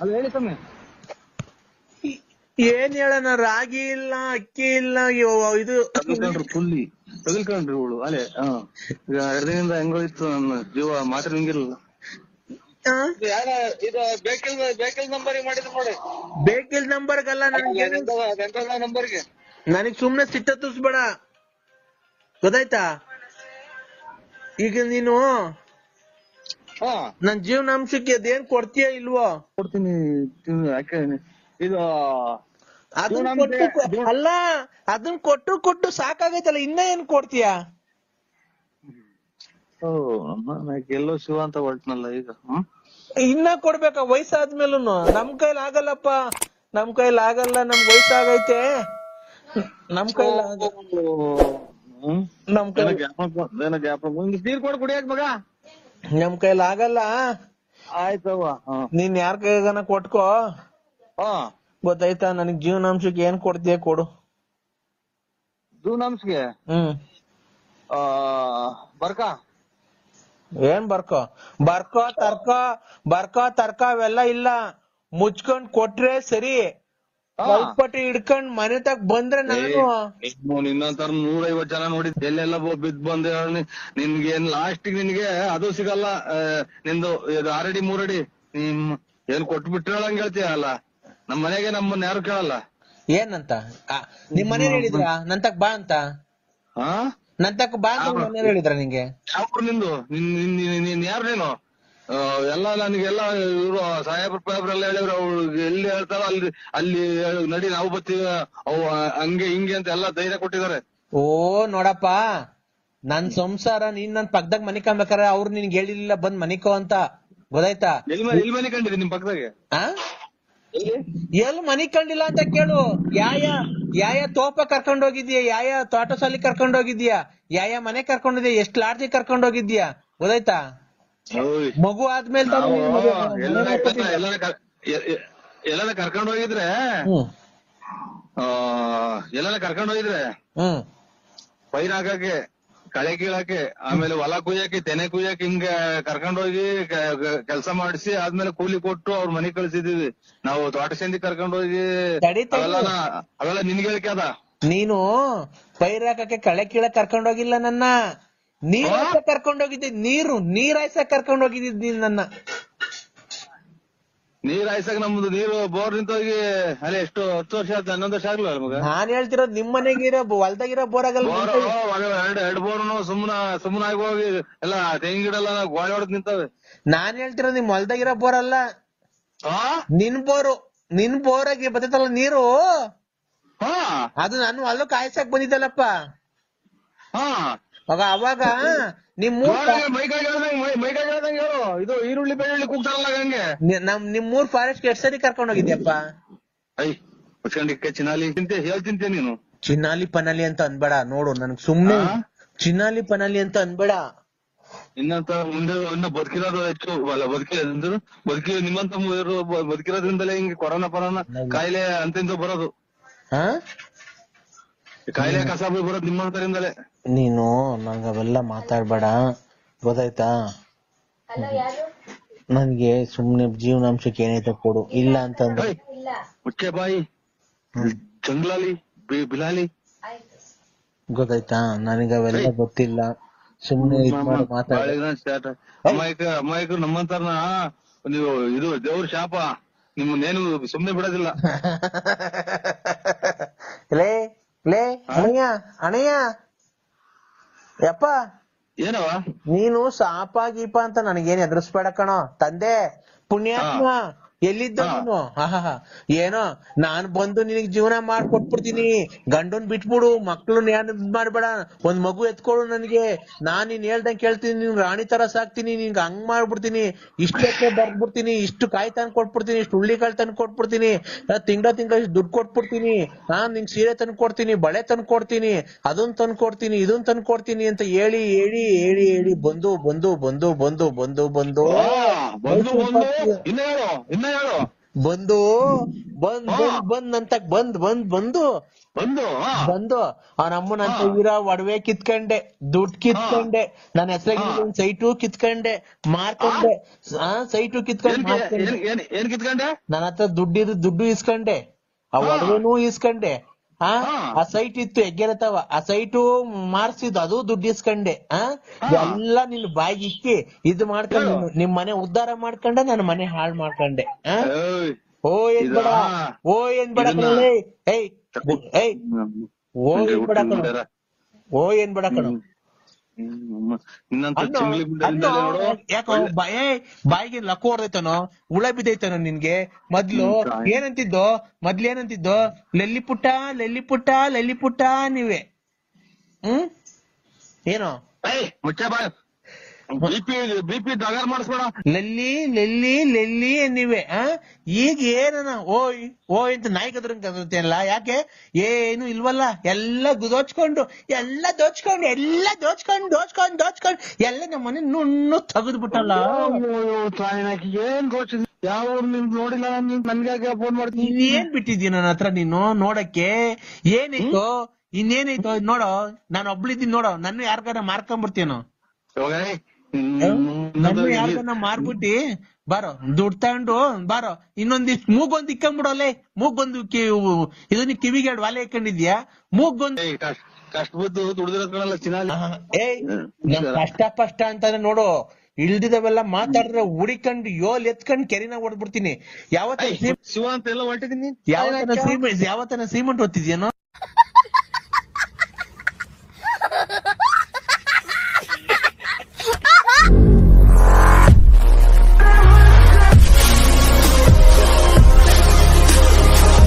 ಅದು ಹೇಳಿ ಸ್ವಾಮಿ. ಏನ್ ಹೇಳಣ ರಾಗಿ ಇಲ್ಲ ಅಕ್ಕಿ ಇಲ್ಲ ಇದು. ತಗಲ್ಕೊಂಡ್ರು ಫುಲ್ಲಿ ತಗಲ್ಕೊಂಡ್ರಿ ಇವಳು ಅಲೆ ಎರಡರಿಂದ ಹೆಂಗೋಯ್ತು ನನ್ನ ಜೀವ ಮಾತ್ರ ಆ? ಇದು ಬೇಕಿಲ್ ಬೇಕಿಲ್ ನಂಬರ್ ಮಾಡಿದ್ರು ನೋಡಿ. ಬೇಕಿಲ್ ನಂಬರ್ಗಲ್ಲ ನನಗೆ. ನಂಬರ್ಗೆ ನನಗ್ ಸುಮ್ನೆ ಸಿಟ್ಟ ತುಸ್ಬೇಡ ಗೊತ್ತಾಯ್ತಾ? ಈಗ ನೀನು ನನ್ ಜೀವನಾಂಶಕ್ಕೆ ಅದೇನ್ ಕೊಡ್ತೀಯ ಇಲ್ವೋ? ಕೊಡ್ತೀನಿ ಯಾಕೆ? ಇದು ಅದನ್ನ ಕೊಟ್ಟು ಅಲ್ಲ ಅದನ್ನ ಕೊಟ್ಟು ಕೊಟ್ಟು ಸಾಕಾಗೈತಲ್ಲ ಇನ್ನ ಏನ್ ಕೊಡ್ತೀಯ? ಗೆಲ್ಲೋ ಶಿವ ಅಂತ ಹೊರಟ್ನಲ್ಲ ಈಗ ಇನ್ನ ಕೊಡ್ಬೇಕ? ವಯಸ್ಸಾದ್ಮೇಲೂ ನಮ್ ಕೈಲಿ ಆಗಲ್ಲಪ್ಪ. ನಮ್ ಕೈಲಿ ಆಗಲ್ಲ ನಮ್ ವಯಸ್ಸಾಗೈತೆ. ನಮ್ ಕೈಲಿ ನಮ್ ಕೈ ಏನೋ ಜ್ಞಾಪಕ ಕೊಡ್ ಕುಡಿಯಕ್ ಮಗ. ನಮ್ ಕೈಲಿ ಆಗಲ್ಲ? ಆಯ್ತವ್ವ ನೀನ್ ಯಾರ ಕೈಗನ ಕೊಟ್ಕೋ? ಹಾ. ಗೊತ್ತಾಯ್ತಾ ನನಗ್ ಜೀವನಾಂಶಕ್ಕೆ ಏನ್ ಕೊಡ್ತೀಯ ಕೊಡು. ಜೀವನಾಂಶಕ್ಕೆ? ಹ್ಮ್. ಆ ಬರ್ಕ? ಏನ್ ಬರ್ಕೋ? ಬರ್ಕೋ ತರ್ಕೋ ಬರ್ಕೋ ತರ್ಕ ಅವೆಲ್ಲ ಇಲ್ಲ. ಮುಚ್ಕೊಂಡ್ ಕೊಟ್ರೆ ಸರಿ. ಹಾ. ಕಲ್ಪಟ್ಟಿ ಹಿಡ್ಕೊಂಡ್ ಮನೆ ತಕ್ ಬಂದ್ರೆ ನಾನು ನಿನ್ನಂತರ ನೂರೈವತ್ ಜನ ನೋಡಿದ್ ಎಲ್ಲೆಲ್ಲ ಬಿದ್ ಬಂದೆ ನಿನ್ಗೆ ಲಾಸ್ಟ್ ನಿನ್ಗೆ ಅದು ಸಿಗಲ್ಲ ನಿಂದು ಇದು ಆರಡಿ ಮೂರಡಿ. ನಿಮ್ ಏನ್ ಕೊಟ್ಬಿಟ್ಟಿರಲ್ಲ ಹೇಳ್ತೀಯ ಅಲ್ಲ? ನಮ್ ಮನೆಗೆ ನಮ್ಮನ್ನ ಯಾರು ಕೇಳಲ್ಲ? ಏನಂತ? ನಿಮ್ ಮನೆ ಹೇಳಿದ್ರ? ನಂತಕ್ ತಕ್ ಬಾ ಅಂತ? ಹಾ ನನ್ ತಕ್ ಬಾ ಅಂತ ಹೇಳಿದ್ರ ನಿಂಗೆ? ಯಾವ ಊರು ನಿಂದು? ನಿನ್ ಯಾರು ನೀನು? ಎಲ್ಲ ನನಗೆಲ್ಲ ಇವರು ಸಾಹೇಬ್ರ ಸಾಹೇಬ್ರೆಲ್ಲ ಹೇಳಿದ್ರು ಅವ್ಳು ಎಲ್ಲಿ ಹೇಳ್ತಾರೋ ಅಲ್ಲಿ ಅಲ್ಲಿ ನಡಿ ನಾವು ಬರ್ತೀವಿ ಅವು ಹಂಗೆ ಹಿಂಗೆ ಅಂತ ಎಲ್ಲ ಧೈರ್ಯ ಕೊಟ್ಟಿದ್ದಾರೆ. ಓ ನೋಡಪ್ಪ ನನ್ ಸಂಸಾರ ನೀನ್ ನನ್ ಪಕ್ಕದಾಗ ಮನಿ ಕಾಣ್ಬೇಕಾರೆ ಅವ್ರು ನಿನ್ಗೆ ಹೇಳಿಲ್ಲ ಬಂದ್ ಮನಿಕೋ ಅಂತ. ಗೊತ್ತಾಯ್ತಾ? ಎಲ್ಲಿ ಎಲ್ಲಿ ಮನೆ ಕಂಡಿದೆ ನಿಮ್ ಪಕ್ಕದಾಗೆ ಆ? ಎಲ್ ಮನಿ ಕಂಡಿಲ್ಲ ಅಂತ ಕೇಳು. ಯಾಯ ಯಾಯ ತೋಪ ಕರ್ಕೊಂಡ್ ಹೋಗಿದ್ಯಾ? ಯಾಯ ತೋಟ ಸಾಲಿ ಕರ್ಕೊಂಡ್ ಹೋಗಿದ್ಯಾ? ಯಾಯ ಮನೆ ಕರ್ಕೊಂಡಿದ್ಯಾ ಎಷ್ಟ್ ಲಾಡ್ಜಿ ಕರ್ಕೊಂಡ್ ಹೋಗಿದ್ಯಾ? ಗೊತ್ತಾಯ್ತಾ. ಮಗು ಆದ್ಮೇಲೆ ಎಲ್ಲ ಕರ್ಕೊಂಡ್ ಹೋಗಿದ್ರೆ ಎಲ್ಲ ಕರ್ಕೊಂಡ್ ಹೋಗಿದ್ರೆ ಪೈರ್ ಹಾಕಕ್ಕೆ ಕಳೆ ಕೀಳಕ್ಕೆ ಆಮೇಲೆ ಹೊಲ ಕುಯ್ಯಕ್ಕೆ ತೆನೆ ಕುಯ್ಯಕ್ಕೆ ಹಿಂಗ ಕರ್ಕೊಂಡ್ ಹೋಗಿ ಕೆಲಸ ಮಾಡಿಸಿ ಆದ್ಮೇಲೆ ಕೂಲಿ ಕೊಟ್ಟು ಅವ್ರ ಮನೆ ಕಳ್ಸಿದೀವಿ. ನಾವು ತೋಟ ಸಂದಿ ಕರ್ಕೊಂಡ್ ಹೋಗಿ. ಅವೆಲ್ಲ ನಿನ್ಗೆ ಹೇಳಿಕೆ ಅದ. ನೀನು ಪೈರ್ ಹಾಕಕ್ಕೆ ಕಳೆ ಕೀಳಕ್ ಕರ್ಕೊಂಡ್ ಹೋಗಿಲ್ಲ ನನ್ನ. ನೀರ್ ಕರ್ಕೊಂಡು ಕರ್ಕೊಂಡ್ ಹೋಗಿದ್ದೆ ನೀರು ನೀರ್ ಹಾಯ್ಸಕ್ ಕರ್ಕೊಂಡ್ ಹೋಗಿದ್ದಿದ್ ನೀನ್ ನನ್ನ. ನೀರ್ ಹಾಯ್ಸಕ್ ನಮ್ದು ನೀರು ಬೋರ್ ನಿಂತೋಗಿ ಅಲ್ಲಿ ಎಷ್ಟು ಹತ್ತು ವರ್ಷ ಆಯ್ತು ಹನ್ನೊಂದು ವರ್ಷ ಆಗ್ಲಿಲ್ಲ ಮಗ ನಾನ್ ಹೇಳ್ತಿರೋದು ನಿಮ್ ಮನೆಗಿರೋ ಹೊಲ್ದಾಗಿರೋ ಬೋರಾಗಲ್ಲ ಬೋರ್ ಎರಡು ಎರಡು ಬೋರ್ ಸುಮ್ನ ಸುಮ್ನ ಆಗಿ ಹೋಗಿ ಎಲ್ಲ ತೆಂಗಿನ ಗಿಡ ಎಲ್ಲ ಗೋಳೆ ಹೊಡೆದ್ ನಿಂತವೆ. ನಾನ್ ಹೇಳ್ತಿರೋದ್ ನಿಮ್ ಹೊಲ್ದಾಗಿರೋ ಬೋರ್ ಅಲ್ಲ. ನಿನ್ ಬೋರು ನಿನ್ ಬೋರ್ ಆಗಿ ಬರ್ತೈತಲ್ಲ ನೀರು? ಹಾ. ಅದು ನಾನು ಅಲ್ಲೂ ಕಾಯ್ಸಕ್ ಬಂದಿದ್ದಲ್ಲಪ್ಪ. ಹಾ ಅವಾಗ ಅವಾಗ ನಿಮ್ ಮೂರ್ ಮೈಕಾಗಿ ಹೇಳ್ದಂಗ್ ಹೇಳು. ಇದು ಈರುಳ್ಳಿ ಬೆಳ್ಳುಳ್ಳಿ ಕೂಗ್ತಾರಲ್ಲ ಹಂಗೆ. ನಮ್ ನಿಮ್ ಮೂರ್ ಫಾರೆಸ್ಟ್ ಎಷ್ಟ್ ಸರಿ ಕರ್ಕೊಂಡ್ ಹೋಗಿದ್ಯಪ್ಪ? ಚಿನಾಲಿ ತಿಂತೆ ಹೇಳ್ ತಿಂತೆ ನೀನು. ಚಿನ್ನಾಲಿ ಪನಾಲಿ ಅಂತ ಅನ್ಬೇಡ ನೋಡು ನನ್ಗ್ ಸುಮ್ನೆ ಆ? ಚಿನ್ನಾಲಿ ಪನಾಲಿ ಅಂತ ಅನ್ಬೇಡ. ಇನ್ನಂತ ಮುಂದೆ ಇನ್ನ ಬದುಕಿರೋದು ಹೆಚ್ಚು ಅಲ್ಲ ಬದುಕಿರೋದು ಬದುಕಿ ನಿಮ್ಮಂತ ಬದುಕಿರೋದ್ರಿಂದಲೇ ಹಿಂಗೆ ಕೊರೋನಾ ಪರೋನಾ ಕಾಯಿಲೆ ಅಂತಿಂದ ಬರೋದು. ಹಾ ಕಾಯಿಲೆ ಕಸಾಬು ಬರೋದು ನಿಮ್ಮಂತರಿಂದಲೇ ನೀನು ನಂಗ ಅವೆಲ್ಲ ಮಾತಾಡ್ಬೇಡ. ಗೊತ್ತಾಯ್ತಾ? ನನ್ಗೆ ಸುಮ್ನೆ ಜೀವನಾಂಶಕ್ಕೆ ಏನೈತೆ ಕೊಡು. ಇಲ್ಲ ಅಂತಂದ್ರೆ. ಮುಚ್ಚೆ ಬಾಯಿ. ಜಂಗ್ಲಾಲಿ ಬಿ- ಬಿಲಾಲಿ. ಗೊತ್ತಾಯ್ತಾ? ನನಗೆ ಅವೆಲ್ಲ ಗೊತ್ತಿಲ್ಲ. ಸುಮ್ನೆ ಇದ್ ಮಾಡಿ ಮಾತಾಡ. ಬಾಳೆಗಿನ ಸ್ಟಾರ್ಟ್ ಅಮಾಯಕ ಅಮಾಯಕರು ನಮ್ಮಂತರ್ನ ನೀವು ಇದು ದೇವ್ರ ಶಾಪ. ನಿಮ್ಮನ್ನೇನು ಸುಮ್ನೆ ಬಿಡೋದಿಲ್ಲ. ಲೇ ಲೇ ಅಣಯ್ಯ ಅಣಯ್ಯ ಯಪ್ಪ ಏನವ? ನೀನು ಸಾಪ ಗೀಪ ಅಂತ ನನಗೇನ್ ಎದುರಿಸ್ಬೇಡ ಕಣೋ. ತಂದೆ ಪುಣ್ಯಾತ್ಮ. ಎಲ್ಲಿದ್ದ ಹಾ. ನೀನು. ಏನೋ ನಾನ್ ಬಂದು ನಿನಗ್ ಜೀವನ ಮಾಡ್ಕೊಟ್ಬಿಡ್ತೀನಿ. ಗಂಡನ್ ಬಿಟ್ಬಿಡು ಮಕ್ಳು ಏನ್ ಇದ್ ಮಾಡ್ಬೇಡ. ಒಂದ್ ಮಗು ಎತ್ಕೊಳು ನನ್ಗೆ. ನಾನ್ ನೀನ್ ಹೇಳ್ದಂಗ್ ಕೇಳ್ತೀನಿ ನಿನ್ ರಾಣಿ ತರ ಸಾಕ್ತೀನಿ ನಿನ್ಗ್ ಹಂಗ್ ಮಾಡ್ಬಿಡ್ತೀನಿ. ಇಷ್ಟಕ್ಕೆ ಬರ್ದ್ಬಿಡ್ತೀನಿ ಇಷ್ಟು ಕಾಯಿ ತಂದ್ ಕೊಟ್ಬಿಡ್ತೀನಿ ಇಷ್ಟು ಹುಳ್ಳಿಕಾಳ್ ತಂದ್ ಕೊಟ್ಬಿಡ್ತೀನಿ. ತಿಂಗಳ ತಿಂಗಳ ಇಷ್ಟು ದುಡ್ಡು ಕೊಟ್ಬಿಡ್ತೀನಿ. ನಾನ್ ನಿಂಗ್ ಸೀರೆ ತಂದ್ ಕೊಡ್ತೀನಿ ಬಳೆ ತಂದ್ ಕೊಡ್ತೀನಿ ಅದನ್ ತಂದ್ ಕೊಡ್ತೀನಿ ಇದನ್ ತಂದ್ ಕೊಡ್ತೀನಿ ಅಂತ ಹೇಳಿ ಹೇಳಿ ಹೇಳಿ ಹೇಳಿ ಬಂದು ಬಂದು ಬಂದು ಬಂದು ಬಂದು ಬಂದು. ಬಂದು ಇನ್ನ ಹೇಳು. ಬಂದು ಬಂದ್. ಬಂದ್ ಬಂದ್ ಅಂತ ಬಂದ್ ಬಂದ್ ಬಂದು. ಬಂದು. ಬಂದು ಅವ್ನ ಅಮ್ಮನ ಅಂತ. ಇರ ಒಡವೆ ಕಿತ್ಕೊಂಡೆ ದುಡ್ಡು ಕಿತ್ಕೊಂಡೆ ನನ್ನ ಹೆಸರಾಗಿ ಒಂದ್ ಸೈಟು ಕಿತ್ಕೊಂಡೆ ಮಾರ್ಕೊಂಡೆ. ಆ? ಸೈಟು ಕಿತ್ಕೊಂಡೆ ಏನ್ ಕಿತ್ಕೊಂಡೆ? ನನ್ನ ಹತ್ರ ದುಡ್ಡಿರು ದುಡ್ಡು ಇಸ್ಕೊಂಡೆ ಆ ಒಡವೆನೂ ಇಸ್ಕೊಂಡೆ ಆ ಹಾ. ಆ ಸೈಟ್ ಇತ್ತು ಹೆಗ್ಗೆರತವ. ಆ ಸೈಟು ಮಾರ್ಸಿದ್ದು ಅದು ದುಡ್ಡು ಇಸ್ಕೊಂಡೆ. ಆ. ಎಲ್ಲ ನಿನ್ ಬಾಯಿಗೆ ಇಕ್ಕಿ ಇದು ಮಾಡ್ಕೊಂಡು. ನಿಮ್ ಮನೆ ಉದ್ಧಾರ ಮಾಡ್ಕೊಂಡೆ ನನ್ನ ಮನೆ ಹಾಳ್ ಮಾಡ್ಕೊಂಡೆ. ಆ? ಓ ಏನ್? ಬೇಡ. ಓ ಏನ್ ಬೇಡ ಏಯ್ ಏಯ್ ಓ ಏನ್ ಬೇಡ ಕಣೋ. ಓ ಏನ್ ಬೇಡ ಕಣೋ. ಯಾಕೋ ಬಾಯಿಗೆ ಲಕ್ಕು ಹೊಡೆದೈತನೋ ಹುಳ ಬಿದ್ದೈತನೋ ನಿನ್ಗೆ? ಮೊದ್ಲು ಏನಂತಿದ್ದೋ ಮೊದ್ಲು ಏನಂತಿದ್ದೋ ಲಲ್ಲಿ ಪುಟ್ಟ ಲಲ್ಲಿ ಪುಟ್ಟ ಲಲ್ಲಿ ಪುಟ್ಟ ನೀವೇ. ಹ್ಮ್? ಏನೋ? ಮುಚ್ಚ ಬಿಪಿ ಬಿಪಿ ದಗಾರ್ ಮಾಡಿಸ್ಬೇಡ. ಲಲ್ಲಿ ಲಲ್ಲಿ ಲಲ್ಲಿ ನೀವೇ ಆ? ಈಗ ಏನನ? ಓಯ್ ಓಯ್ ಅಂತ ನಾಯಿ ಕದ್ರಂಗ್ ಯಾಕೆ? ಏನು ಇಲ್ವಲ್ಲ? ಎಲ್ಲ ದೋಚ್ಕೊಂಡು ಎಲ್ಲ ದೋಚ್ಕೊಂಡು ಎಲ್ಲ ದೋಚ್ಕೊಂಡು ದೋಚ್ಕೊಂಡು ದೋಚ್ಕೊಂಡು ಎಲ್ಲ ನಮ್ಮ ಮನೆ ನುಣ್ಣು ತೆಗೆದು ಬಿಟ್ಟಲ್ಲ ತಾಯಿನಾಕಿ ಏನ್ ದೋಚಿದ್ ಯಾವ ನಿಮ್ ನೋಡಿಲ್ಲ ನೀನ್ ನನ್ಗೆ ಫೋನ್ ಮಾಡ್ತೀನಿ? ಏನ್ ಬಿಟ್ಟಿದ್ಯ ನನ್ನ ಹತ್ರ ನೀನು ನೋಡಕ್ಕೆ? ಏನಿತ್ತು ಇನ್ನೇನಿತ್ತು ನೋಡೋ ನಾನು ಒಬ್ಳಿದ್ದೀನಿ ನೋಡೋ ನನ್ನ ಯಾರ್ಗಾರ ಮಾರ್ಕೊಂಡ್ಬಿಡ್ತೀನೋ ಮಾರ್ಬಿಟ್ಟಿ? ಬಾರೋ ದುಡ್ ತಗೊಂಡು ಬಾರೋ ಇನ್ನೊಂದಿಷ್ಟು ಒಂದ್ ಇಕ್ಕಂಬಿಡೋಲೆ ಮೂಗೊಂದು ಇದನ್ನ ಕಿವಿಗೆ ಎರಡು ವಾಲೆ ಇಕ್ಕಂಡಿದ್ಯಾ? ಮೂಗೊಂದು ಏಯ್ ಕಷ್ಟ ಕಷ್ಟ ಬಿದ್ದು ದುಡ್ದಿರೋದ್ ಕಣಲ್ಲ ಚಿನಾಲಿ. ಆಹಾ, ಏಯ್ ನಮ್ ಕಷ್ಟ ಪಷ್ಟ ಅಂತಾನೆ ನೋಡು ಇಲ್ದಿದವೆಲ್ಲ ಮಾತಾಡಿದ್ರೆ ಹುಡಿಕೊಂಡು ಯೋಲ್ ಎತ್ಕೊಂಡ್ ಕೆರಿನ ಹೊಡ್ಬಿಡ್ತೀನಿ ಯಾವತ್ತ ಶಿವ ಅಂತ ಎಲ್ಲ ಹೊರಟಿದೀನಿ ಯಾವತ್ತನ ಸೀಮೆಂಟ್ ಯಾವತ್ತನ ಸೀಮೆಂಟ್ ಓದ್ತಿದ್ಯೇನೋ